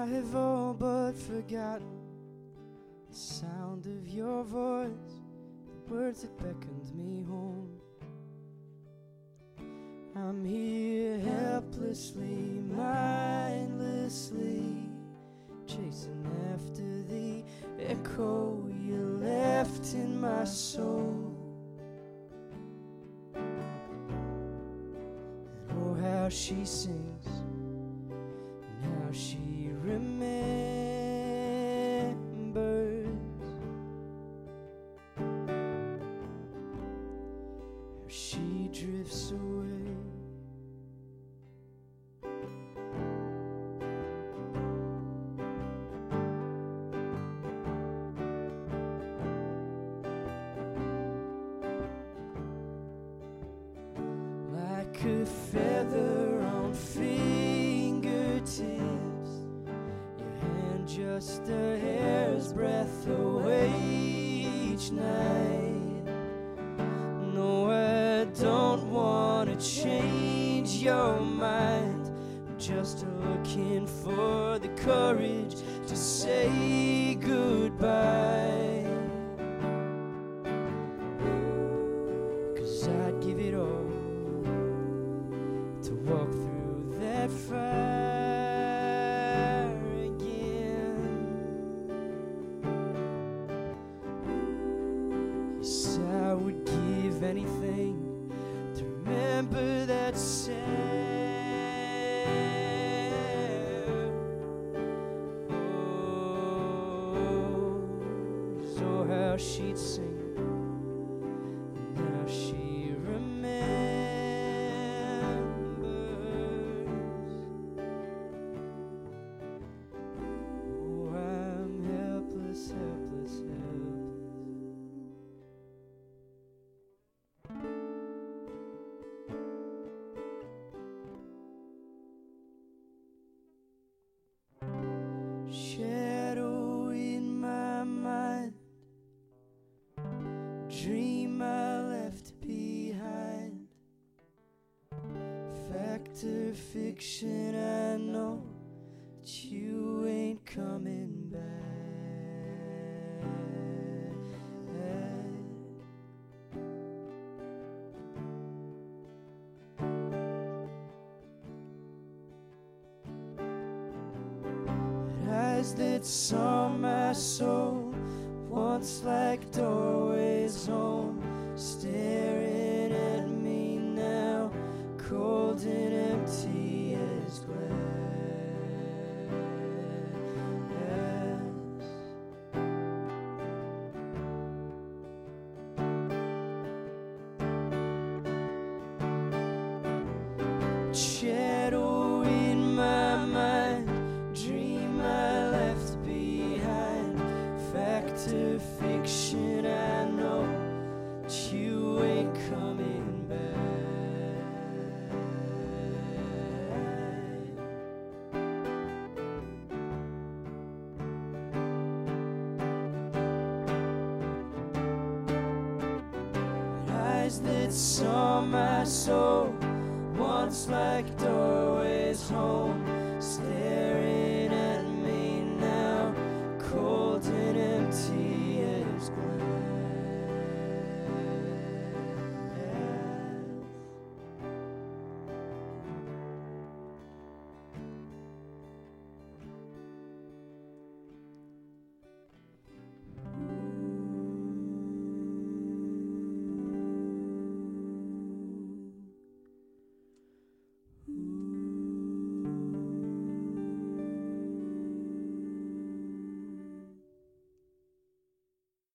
I have all but forgotten the sound of your voice, the words that beckoned me home. I'm here helplessly, mindlessly, chasing after the echo you left in my soul. And oh, how she sings, she drifts away. like a feather on fingertips. Your hand just a hair's breadth away each night. Just looking for the courage to say goodbye. Cause I'd give it all to walk through that fire again. Yes, I would give anything to remember that sound. She'd sing. Fact or fiction, I know that you ain't coming back. Eyes that saw my soul once like doorways home, staring empty as glass. Shadow in my mind, dream I left behind. Fact or fiction, I know Eyes that saw my soul once like doorways home,